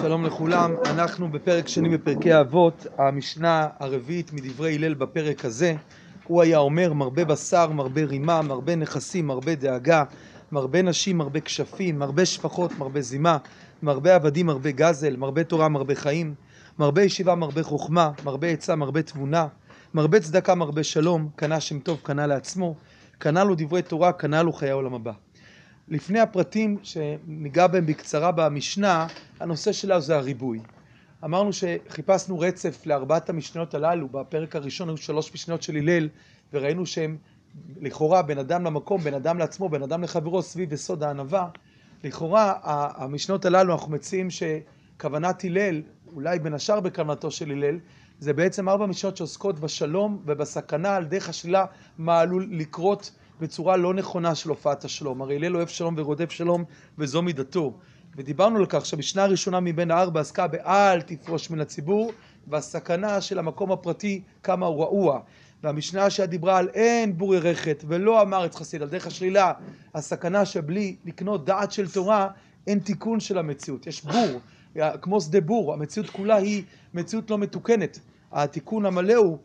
שלום לכולם, אנחנו בפרק שני בפרקי אבות, המשנה הרביעית מדברי הלל בפרק הזה. הוא היה אומר מרבה בשר, מרבה רימה, מרבה נכסים, מרבה דאגה, מרבה נשים, מרבה כשפים, מרבה שפחות, מרבה זימה, מרבה עבדים, מרבה גזל, מרבה תורה, מרבה חיים, מרבה ישיבה, מרבה חוכמה, מרבה עצה, מרבה תבונה, מרבה צדקה, מרבה שלום, קנה שם טוב, קנה לעצמו, קנה לו דברי תורה, קנה לו חיי העולם הבא. לפני הפרטים שניגע בהם בקצרה במשנה, הנושא שלה זה הריבוי. אמרנו שחיפשנו רצף לארבעת המשניות הללו, בפרק הראשון היו שלוש משניות של הלל, וראינו שהם לכאורה בין אדם למקום, בין אדם לעצמו, בין אדם לחברו, סביב יסוד הענווה. לכאורה המשנות הללו אנחנו מציעים שכוונת הלל, אולי בין השאר בכוונתו של הלל, זה בעצם ארבע משנות שעוסקות בשלום ובסכנה על דרך השלילה מה עלול לקרות בצורה לא נכונה של הופעת השלום. הרי הלל אוהב שלום ורודף שלום וזו מידתו. ודיברנו על כך שהמשנה הראשונה מבין הארבע עסקה ב"אל תפרוש מן הציבור" והסכנה של המקום הפרטי כמה הוא רעוע. והמשנה שדיברה על אין בור ירחת ולא אמר את חסיד על דרך השלילה, הסכנה שבלי לקנות דעת של תורה אין תיקון של המציאות. יש בור, כמו שדה בור, המציאות כולה היא מציאות לא מתוקנת. התיקון המלא הוא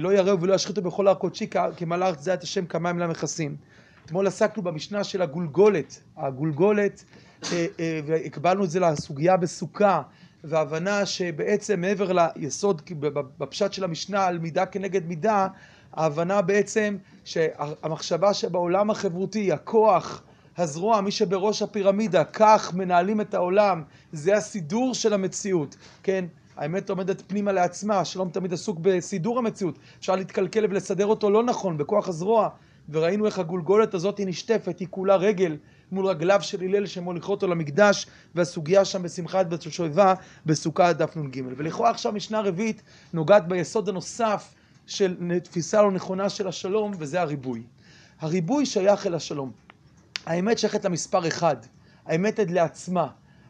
לא יראו ולא ישחיתו בכל הר קודשי כמלא ארץ זיעת השם כמים למכסים. אתמול עסקנו במשנה של הגולגולת, הגולגולת, אה, והקבלנו את זה לסוגיה בסוכה, והבנה שבעצם מעבר ליסוד בפשט של המשנה על מידה כנגד מידה, ההבנה בעצם שהמחשבה שבעולם החברותי, הכוח, הזרוע, מי שבראש הפירמידה, כך מנהלים את העולם, זה הסידור של המציאות, כן? האמת עומדת פנימה לעצמה, שלום תמיד עסוק בסידור המציאות. אפשר להתקלקל ולסדר אותו לא נכון, בכוח הזרוע. וראינו איך הגולגולת הזאת היא נשטפת, היא כולה רגל מול רגליו של הלל שמוליכו אותו למקדש, והסוגיה שם בשמחת בת שואבה בסוכה דף נ"ג. ולכאורה עכשיו משנה רביעית נוגעת ביסוד הנוסף של תפיסה לא נכונה של השלום, וזה הריבוי. הריבוי שייך אל השלום. האמת שייכת למספר אחד, האמת עד לעצמה.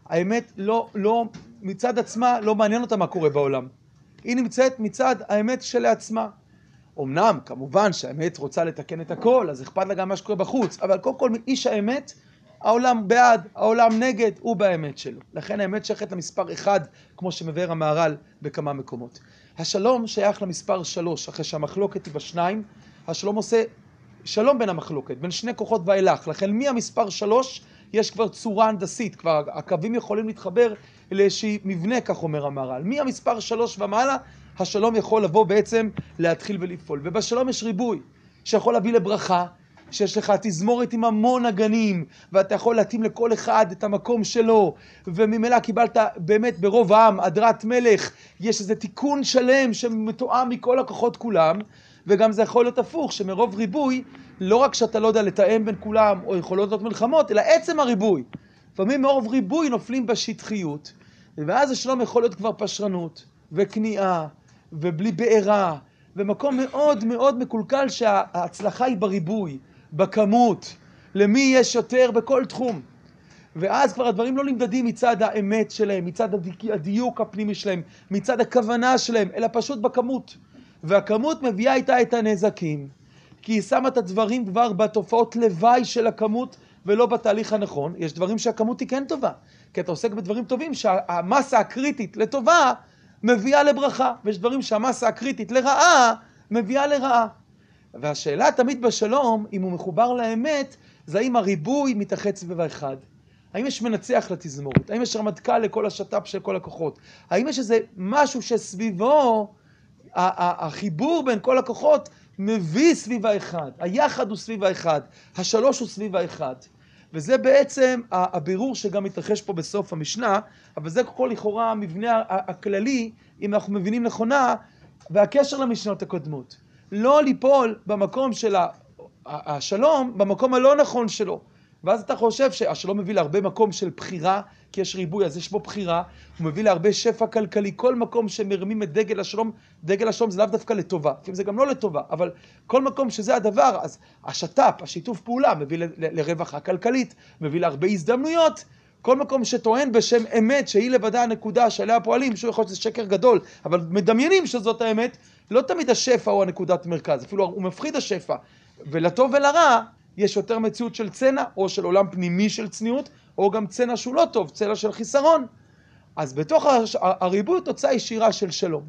האמת לא, לא, מצד עצמה לא מעניין אותה מה קורה בעולם. היא נמצאת מצד האמת שלעצמה. אמנם, כמובן שהאמת רוצה לתקן את הכל, אז אכפת לה גם מה שקורה בחוץ, אבל קודם כל איש האמת, העולם בעד, העולם נגד, הוא באמת שלו. לכן האמת שייכת למספר אחד, כמו שמבאר המהר"ל בכמה מקומות. השלום שייך למספר שלוש, אחרי שהמחלוקת היא בשניים, השלום עושה שלום בין המחלוקת, בין שני כוחות ואילך. לכן מהמספר שלוש יש כבר צורה הנדסית, כבר הקווים יכולים להתחבר לאיזשהי מבנה, כך אומר המהר"ל. מהמספר שלוש ומעלה, השלום יכול לבוא בעצם להתחיל ולפעול. ובשלום יש ריבוי, שיכול להביא לברכה, שיש לך תזמורת עם המון אגנים, ואתה יכול להתאים לכל אחד את המקום שלו, וממילא קיבלת באמת ברוב העם הדרת מלך, יש איזה תיקון שלם שמתואם מכל הכוחות כולם, וגם זה יכול להיות הפוך, שמרוב ריבוי, לא רק שאתה לא יודע לתאם בין כולם, או יכולות להיות מלחמות, אלא עצם הריבוי. לפעמים מרוב ריבוי נופלים בשטחיות, ואז השלום יכול להיות כבר פשרנות, וכניעה, ובלי בעירה, ומקום מאוד מאוד מקולקל שההצלחה היא בריבוי, בכמות, למי יש יותר בכל תחום. ואז כבר הדברים לא נמדדים מצד האמת שלהם, מצד הדיוק הפנימי שלהם, מצד הכוונה שלהם, אלא פשוט בכמות. והכמות מביאה איתה את הנזקים, כי היא שמה את הדברים כבר בתופעות לוואי של הכמות ולא בתהליך הנכון. יש דברים שהכמות היא כן טובה, כי אתה עוסק בדברים טובים שהמסה הקריטית לטובה מביאה לברכה, ויש דברים שהמסה הקריטית לרעה מביאה לרעה. והשאלה תמיד בשלום, אם הוא מחובר לאמת, זה האם הריבוי מתאחד סביב האחד. האם יש מנצח לתזמורת? האם יש רמטכ"ל לכל השת"פ של כל הכוחות? האם יש איזה משהו שסביבו החיבור בין כל הכוחות מביא סביב האחד, היחד הוא סביב האחד, השלוש הוא סביב האחד. וזה בעצם הבירור שגם מתרחש פה בסוף המשנה, אבל זה כל לכאורה המבנה הכללי, אם אנחנו מבינים נכונה, והקשר למשנות הקודמות. לא ליפול במקום של השלום, במקום הלא נכון שלו. ואז אתה חושב שהשלום מביא להרבה מקום של בחירה, כי יש ריבוי, אז יש בו בחירה, הוא מביא להרבה שפע כלכלי, כל מקום שמרימים את דגל השלום, דגל השלום זה לאו דווקא לטובה, לפעמים זה גם לא לטובה, אבל כל מקום שזה הדבר, אז השת"פ, השיתוף פעולה, מביא לרווחה כלכלית, מביא להרבה הזדמנויות, כל מקום שטוען בשם אמת, שהיא לבדה הנקודה שעליה פועלים, שהוא יכול להיות שזה שקר גדול, אבל מדמיינים שזאת האמת, לא תמיד השפע הוא הנקודת מרכז, אפילו הוא מפחיד השפע, ולטוב ולרע, יש יותר מציאות של צנע, או של עולם פנימי של צניעות, או גם צנע שהוא לא טוב, צנע של חיסרון. אז בתוך הש- הריבוי תוצאה ישירה של שלום.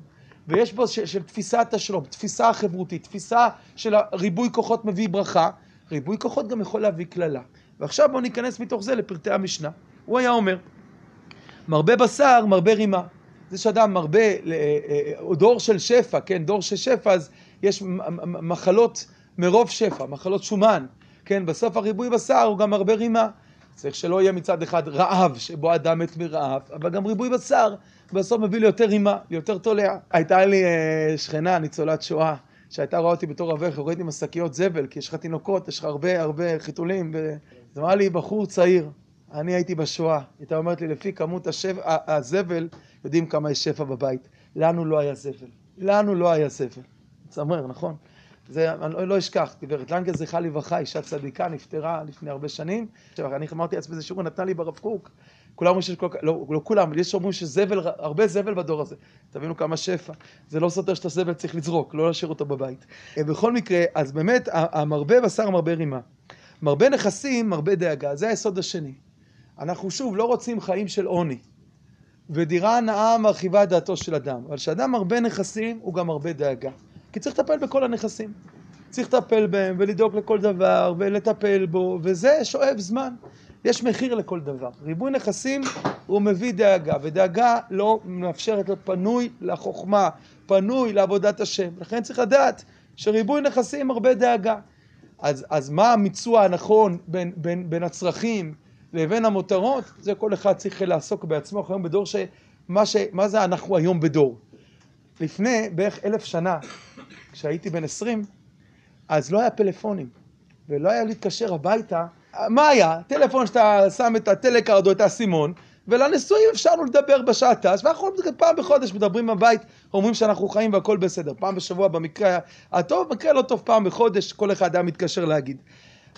ויש בו של, של תפיסת השלום, תפיסה חברותית, תפיסה של ריבוי כוחות מביא ברכה, ריבוי כוחות גם יכול להביא קללה. ועכשיו בואו ניכנס מתוך זה לפרטי המשנה. הוא היה אומר, מרבה בשר, מרבה רימה. זה שאדם מרבה, אה, אה, דור של שפע, כן, דור של שפע, אז יש מחלות מרוב שפע, מחלות שומן, כן, בסוף הריבוי בשר הוא גם מרבה רימה. צריך שלא יהיה מצד אחד רעב, שבו אדם מת מרעב, אבל גם ריבוי בשר בסוף מביא ליותר רימה, ליותר תולע. הייתה לי אה, שכנה, ניצולת שואה, שהייתה רואה אותי בתור אברך, יורדת עם השקיות זבל, כי יש לך תינוקות, יש לך הרבה הרבה חיתולים. ו... אז אמר לי, בחור צעיר, אני הייתי בשואה. הייתה אומרת לי, לפי כמות השב... ה- הזבל, יודעים כמה יש שפע בבית. לנו לא היה זבל. לנו לא היה זבל. מצמרר, נכון? זה, אני לא, לא אשכח, גברת לנגה זכרה לברכה, אישה צדיקה, נפטרה לפני הרבה שנים. עכשיו, אני אמרתי לעצמי, זה שיעור נתן לי ברב קוק. כולם אומרים שיש כל כך, לא, לא כולם, יש שאומרים שזבל, הרבה זבל בדור הזה. תבינו כמה שפע. זה לא סותר שאת הזבל צריך לזרוק, לא להשאיר אותו בבית. אה, בכל מקרה, אז באמת, המרבה בשר מרבה רימה. מרבה נכסים, מרבה דאגה. זה היסוד השני. אנחנו שוב לא רוצים חיים של עוני. ודירה נאה מרחיבה את דעתו של אדם. אבל כשאדם מרבה נכסים, הוא גם מרבה דאגה. כי צריך לטפל בכל הנכסים. צריך לטפל בהם ולדאוג לכל דבר ולטפל בו, וזה שואב זמן. יש מחיר לכל דבר. ריבוי נכסים הוא מביא דאגה, ודאגה לא מאפשרת להיות פנוי לחוכמה, פנוי לעבודת השם. לכן צריך לדעת שריבוי נכסים הרבה דאגה. אז, אז מה המיצוע הנכון בין, בין, בין הצרכים לבין המותרות? זה כל אחד צריך לעסוק בעצמו. אנחנו היום בדור ש... מה, ש... מה זה אנחנו היום בדור? לפני בערך אלף שנה, כשהייתי בן עשרים, אז לא היה פלאפונים, ולא היה להתקשר הביתה. מה היה? טלפון שאתה שם את הטלקארד או את האסימון, ולנשואים אפשרנו לדבר בשעתש, ואנחנו פעם בחודש מדברים בבית, אומרים שאנחנו חיים והכל בסדר. פעם בשבוע במקרה הטוב, במקרה לא טוב פעם בחודש, כל אחד היה מתקשר להגיד.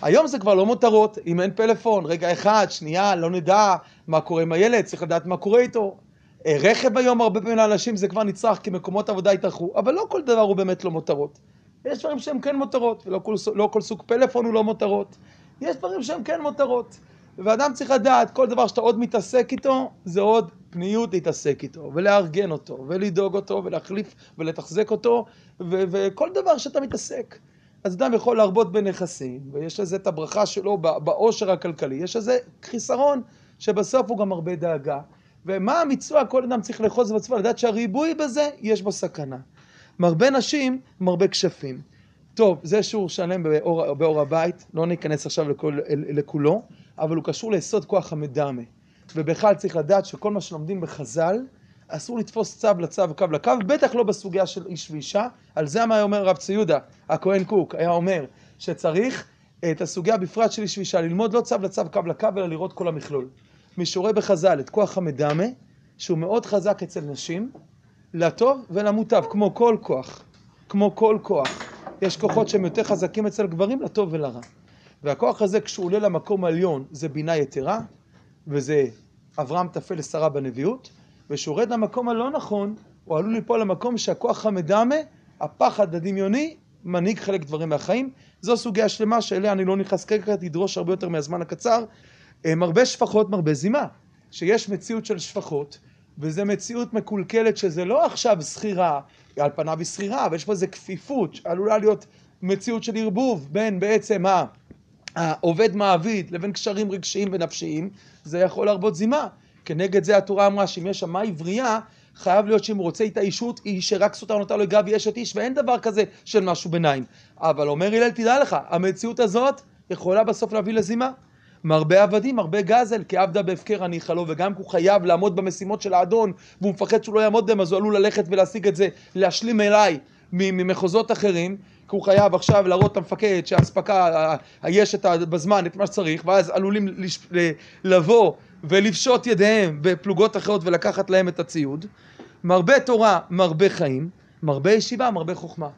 היום זה כבר לא מותרות, אם אין פלאפון, רגע אחד, שנייה, לא נדע מה קורה עם הילד, צריך לדעת מה קורה איתו. אה, רכב היום הרבה פעמים לאנשים זה כבר נצרך כי מקומות עבודה התארחו, אבל לא כל דבר הוא באמת לא מותרות. יש דברים שהם כן מותרות, ולא כל, לא כל סוג פלאפון הוא לא מותרות. יש דברים שהם כן מותרות. ואדם צריך לדעת, כל דבר שאתה עוד מתעסק איתו, זה עוד פניות להתעסק איתו, ולארגן אותו, ולדאוג אותו, ולהחליף ולתחזק אותו, ו- וכל דבר שאתה מתעסק. אז אדם יכול להרבות בנכסים, ויש לזה את הברכה שלו בעושר הכלכלי, יש לזה חיסרון שבסוף הוא גם הרבה דאגה. ומה המצווה כל אדם צריך לאחוז בעצמו, לדעת שהריבוי בזה, יש בו סכנה. מרבה נשים, מרבה כשפים. טוב, זה שיעור שלם באור, באור הבית, לא ניכנס עכשיו לכל, לכולו, אבל הוא קשור ליסוד כוח המדמה. ובכלל צריך לדעת שכל מה שלומדים בחז"ל, אסור לתפוס צו לצו וקו לקו, בטח לא בסוגיה של איש ואישה. על זה מה אומר הרב ציודה, הכהן קוק, היה אומר שצריך את הסוגיה בפרט של איש ואישה, ללמוד לא צו לצו קו לקו, אלא לראות כל המכלול. מי שרואה בחז"ל את כוח המדמה, שהוא מאוד חזק אצל נשים, לטוב ולמוטב, כמו כל כוח, כמו כל כוח. יש כוחות שהם יותר חזקים אצל גברים, לטוב ולרע. והכוח הזה, כשהוא עולה למקום העליון, זה בינה יתרה, וזה אברהם טפל לשרה בנביאות, וכשהוא יורד למקום הלא נכון, הוא עלול ליפול למקום שהכוח המדמה, הפחד הדמיוני, מנהיג חלק דברים מהחיים. זו סוגיה שלמה שאליה אני לא נכנס כרגע, תדרוש הרבה יותר מהזמן הקצר. מרבה שפחות, מרבה זימה. שיש מציאות של שפחות, וזו מציאות מקולקלת שזה לא עכשיו שכירה, על פניו היא שכירה, אבל יש פה איזו כפיפות שעלולה להיות מציאות של ערבוב בין בעצם העובד מעביד לבין קשרים רגשיים ונפשיים, זה יכול להרבות זימה. כנגד זה התורה אמרה שאם יש שמאי עברייה, חייב להיות שאם הוא רוצה איתה אישות, היא שרק סוטה נוטה לו גב אשת איש, ואין דבר כזה של משהו ביניים. אבל אומר הלל, תדע לך, המציאות הזאת יכולה בסוף להביא לזימה. מרבה עבדים, מרבה גזל, כי עבדה בהפקר אני חלו, וגם כי הוא חייב לעמוד במשימות של האדון, והוא מפחד שהוא לא יעמוד בהם, אז הוא עלול ללכת ולהשיג את זה, להשלים אליי ממחוזות אחרים, כי הוא חייב עכשיו להראות למפקד שהאספקה, יש את בזמן את מה שצריך, ואז עלולים לבוא ולפשוט ידיהם בפלוגות אחרות ולקחת להם את הציוד. מרבה תורה, מרבה חיים, מרבה ישיבה, מרבה חוכמה.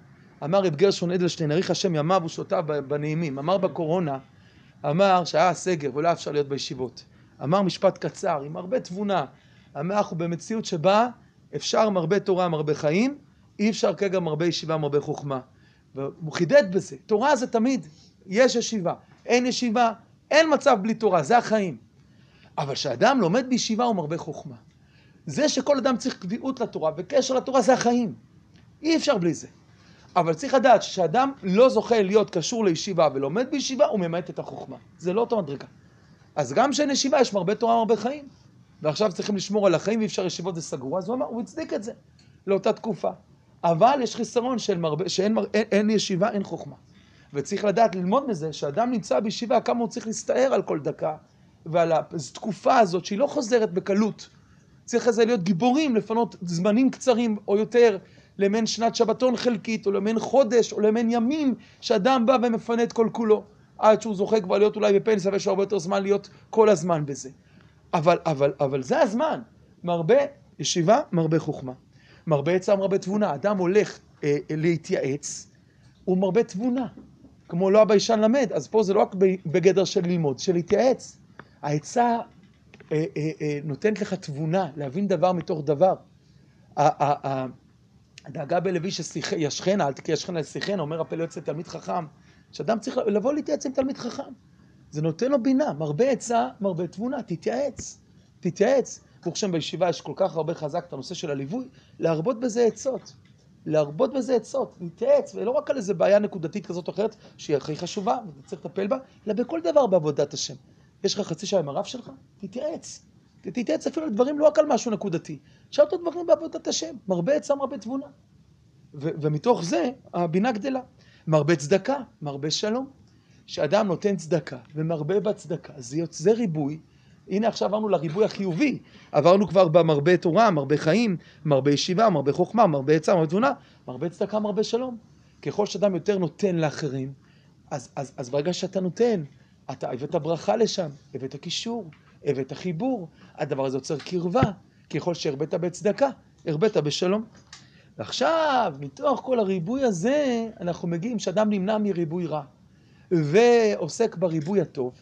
אמר רב גרשון אדלשטיין, אריך השם ימיו ושעותיו בנעימים, אמר בקורונה, אמר שהיה סגר ולא אפשר להיות בישיבות. אמר משפט קצר, עם הרבה תבונה. אמר אנחנו במציאות שבה אפשר מרבה תורה, מרבה חיים, אי אפשר כרגע מרבה ישיבה, מרבה חוכמה. והוא חידד בזה, תורה זה תמיד, יש ישיבה, אין ישיבה, אין מצב בלי תורה, זה החיים. אבל כשאדם לומד בישיבה הוא מרבה חוכמה. זה שכל אדם צריך קביעות לתורה, וקשר לתורה זה החיים. אי אפשר בלי זה. אבל צריך לדעת שכשאדם לא זוכה להיות קשור לישיבה ולומד בישיבה, הוא ממעט את החוכמה. זה לא אותו מדרגה. אז גם כשאין ישיבה יש מרבה תורה ומרבה חיים. ועכשיו צריכים לשמור על החיים ואי אפשר ישיבות זה סגור, אז הוא אמר, הוא הצדיק את זה לאותה תקופה. אבל יש חיסרון של מרבה, שאין מר, אין, אין ישיבה, אין חוכמה. וצריך לדעת ללמוד מזה, שאדם נמצא בישיבה, כמה הוא צריך להסתער על כל דקה, ועל התקופה הזאת שהיא לא חוזרת בקלות. צריך לזה להיות גיבורים, לפנות זמנים קצרים או יותר, למעין שנת שבתון חלקית, או למעין חודש, או למעין ימים, שאדם בא ומפנה את כל כולו. עד שהוא זוכה כבר להיות אולי בפנסיה ויש לו הרבה יותר זמן להיות כל הזמן בזה. אבל, אבל, אבל זה הזמן. מרבה ישיבה, מרבה חוכמה. מרבה עצה, מרבה תבונה. אדם הולך אה, להתייעץ, הוא מרבה תבונה. כמו לא הביישן למד, אז פה זה לא רק בגדר של ללמוד, של להתייעץ. העצה אה, אה, אה, נותנת לך תבונה, להבין דבר מתוך דבר. הדאגה בלוי שישכנה, אל תקרא ישכנה לשיחנה, אומר הפלא יוצא תלמיד חכם, שאדם צריך לבוא להתייעץ עם תלמיד חכם. זה נותן לו בינה, מרבה עצה, מרבה תבונה, תתייעץ, תתייעץ. ברוך השם בישיבה יש כל כך הרבה חזק את הנושא של הליווי, להרבות בזה עצות. להרבות בזה עצות, להתייעץ, ולא רק על איזה בעיה נקודתית כזאת או אחרת, שהיא הכי חשובה, ואתה צריך לטפל בה, אלא בכל דבר בעבודת השם. יש לך חצי שעה עם הרב שלך? תתייעץ. תתייעץ אפילו על דברים, לא רק על משהו נקודתי. שאל אותו דברים בעבודת השם, מרבה עצה, מרבה תבונה. ו- ומתוך זה הבינה גדלה. מרבה צדקה, מרבה שלום. שאדם נותן צדקה ומרבה בצדקה, זה יוצא ריבוי. הנה עכשיו עברנו לריבוי החיובי, עברנו כבר במרבה תורה, מרבה חיים, מרבה ישיבה, מרבה חוכמה, מרבה עצה, מרבה תבונה, מרבה צדקה, מרבה שלום. ככל שאדם יותר נותן לאחרים, אז, אז, אז ברגע שאתה נותן, אתה הבאת ברכה לשם, הבאת קישור, הבאת חיבור, הדבר הזה יוצר קרבה, ככל שהרבית בצדקה, הרבית בשלום. ועכשיו, מתוך כל הריבוי הזה, אנחנו מגיעים שאדם נמנע מריבוי רע, ועוסק בריבוי הטוב.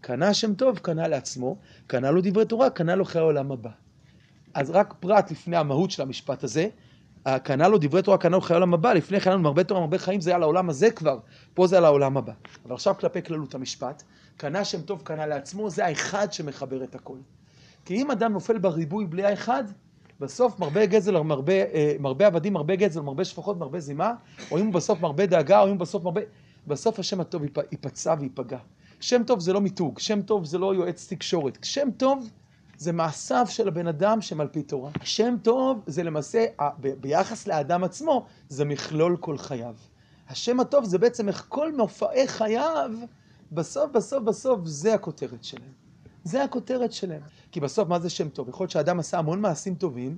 קנה שם טוב, קנה לעצמו, קנה לו דברי תורה, קנה לו חיי העולם הבא. אז רק פרט לפני המהות של המשפט הזה, קנה לו דברי תורה, קנה לו חיי העולם הבא, לפני כן היה לנו הרבה תורה, הרבה חיים, זה היה לעולם הזה כבר, פה זה על העולם הבא. אבל עכשיו כלפי כללות המשפט, קנה שם טוב, קנה לעצמו, זה האחד שמחבר את הכל. כי אם אדם נופל בריבוי בלי האחד, בסוף מרבה גזל, מרבה, אה, מרבה עבדים, מרבה גזל, מרבה שפחות, מרבה זימה, או אם בסוף מרבה דאגה, או אם בסוף מרבה... בסוף השם הטוב ייפצע וייפגע. שם טוב זה לא מיתוג, שם טוב זה לא יועץ תקשורת. שם טוב זה מעשיו של הבן אדם שעל פי תורה. שם טוב זה למעשה, ביחס לאדם עצמו, זה מכלול כל חייו. השם הטוב זה בעצם איך כל מופעי חייו, בסוף, בסוף, בסוף, זה הכותרת שלהם. זה הכותרת שלהם. כי בסוף, מה זה שם טוב? יכול להיות שאדם עשה המון מעשים טובים,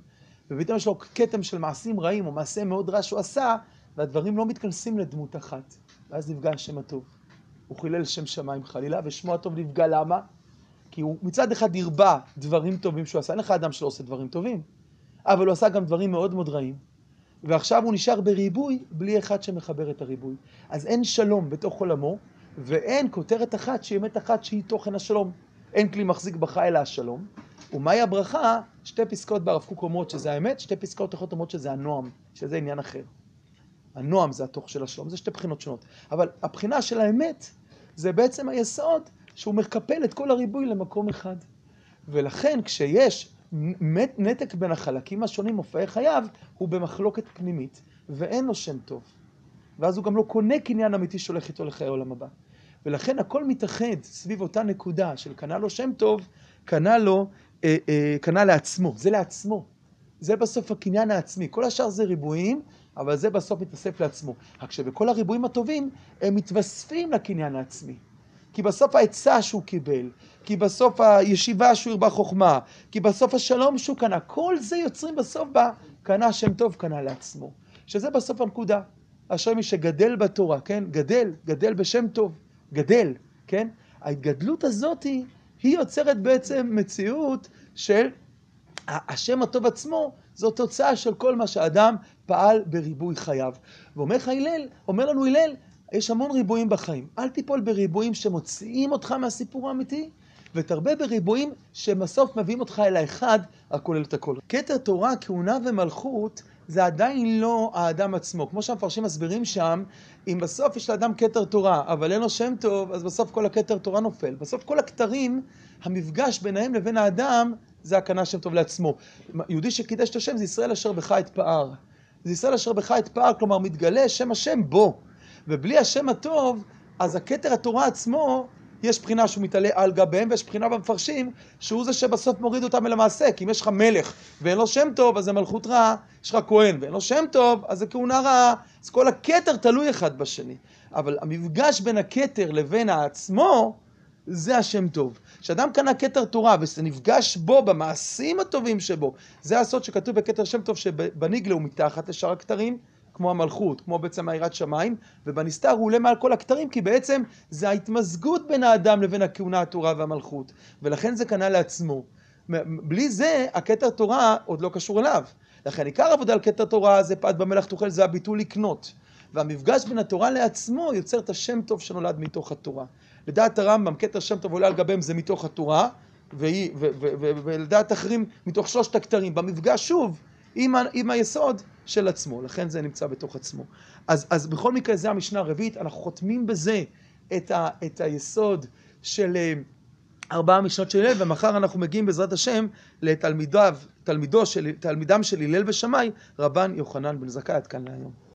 ופתאום יש לו כתם של מעשים רעים, או מעשה מאוד רע שהוא עשה, והדברים לא מתכנסים לדמות אחת. ואז נפגע השם הטוב. הוא חילל שם שמיים חלילה, ושמו הטוב נפגע למה? כי הוא מצד אחד הרבה דברים טובים שהוא עשה, אין לך אדם שלא עושה דברים טובים, אבל הוא עשה גם דברים מאוד מאוד רעים, ועכשיו הוא נשאר בריבוי בלי אחד שמחבר את הריבוי. אז אין שלום בתוך עולמו, ואין כותרת אחת שהיא אמת אחת שהיא תוכן השלום. אין כלי מחזיק בך אלא השלום. ומהי הברכה? שתי פסקאות ברב קוק אומרות שזה האמת, שתי פסקאות אחרות אומרות שזה הנועם, שזה עניין אחר. הנועם זה התוך של השלום, זה שתי בחינות שונות. אבל הבחינה של האמת זה בעצם היסוד שהוא מקפל את כל הריבוי למקום אחד. ולכן כשיש נתק בין החלקים השונים, מופעי חייו, הוא במחלוקת פנימית, ואין לו שם טוב. ואז הוא גם לא קונה קניין אמיתי שהולך איתו לחיי העולם הבא. ולכן הכל מתאחד סביב אותה נקודה של קנה לו שם טוב, קנה לו, אה, אה, קנה לעצמו, זה לעצמו. זה בסוף הקניין העצמי. כל השאר זה ריבועים, אבל זה בסוף מתאסף לעצמו. רק שבכל הריבועים הטובים, הם מתווספים לקניין העצמי. כי בסוף העצה שהוא קיבל, כי בסוף הישיבה שהוא הרבה חוכמה, כי בסוף השלום שהוא קנה, כל זה יוצרים בסוף בקנה שם טוב קנה לעצמו. שזה בסוף הנקודה. אשרי מי שגדל בתורה, כן? גדל, גדל בשם טוב, גדל, כן? ההתגדלות הזאת היא, היא יוצרת בעצם מציאות של השם הטוב עצמו, זו תוצאה של כל מה שאדם פעל בריבוי חייו. ואומר לך הלל, אומר לנו הלל, יש המון ריבועים בחיים. אל תיפול בריבועים שמוציאים אותך מהסיפור האמיתי, ותרבה בריבועים שבסוף מביאים אותך אל האחד הכולל את הכל. כתר תורה, כהונה ומלכות, זה עדיין לא האדם עצמו. כמו שהמפרשים מסבירים שם, אם בסוף יש לאדם כתר תורה, אבל אין לו שם טוב, אז בסוף כל הכתר תורה נופל. בסוף כל הכתרים, המפגש ביניהם לבין האדם, זה הקנה שם טוב לעצמו. יהודי שקידש את השם זה ישראל אשר בך אתפאר. זה ישראל אשר בך אתפאר, כלומר מתגלה שם השם בו. ובלי השם הטוב, אז הכתר התורה עצמו, יש בחינה שהוא מתעלה על גביהם, ויש בחינה במפרשים, שהוא זה שבסוף מוריד אותם אל המעשה. כי אם יש לך מלך ואין לו שם טוב, אז זה מלכות רעה, יש לך כהן ואין לו שם טוב, אז זה כהונה רעה. אז כל הכתר תלוי אחד בשני. אבל המפגש בין הכתר לבין העצמו, זה השם טוב. כשאדם קנה כתר תורה וזה נפגש בו, במעשים הטובים שבו, זה הסוד שכתוב בכתר שם טוב שבניגלה הוא מתחת לשאר הכתרים, כמו המלכות, כמו בעצם היראת שמיים, ובנסתר הוא עולה מעל כל הכתרים, כי בעצם זה ההתמזגות בין האדם לבין הכהונה התורה והמלכות, ולכן זה קנה לעצמו. בלי זה, הכתר תורה עוד לא קשור אליו. לכן עיקר עבודה על כתר תורה זה פת במלח תאכל, זה הביטול לקנות. והמפגש בין התורה לעצמו יוצר את השם טוב שנולד מתוך התורה. לדעת הרמב"ם, כתר שם טוב עולה על גביהם זה מתוך התורה, ולדעת אחרים מתוך שלושת הכתרים. במפגש שוב, עם, עם היסוד של עצמו, לכן זה נמצא בתוך עצמו. אז, אז בכל מקרה זה המשנה הרביעית, אנחנו חותמים בזה את, ה, את היסוד של אה, ארבעה משנות של הלל, ומחר אנחנו מגיעים בעזרת השם לתלמידיו, תלמידו של, תלמידם של הלל ושמאי, רבן יוחנן בן זכאי, עד כאן להיום.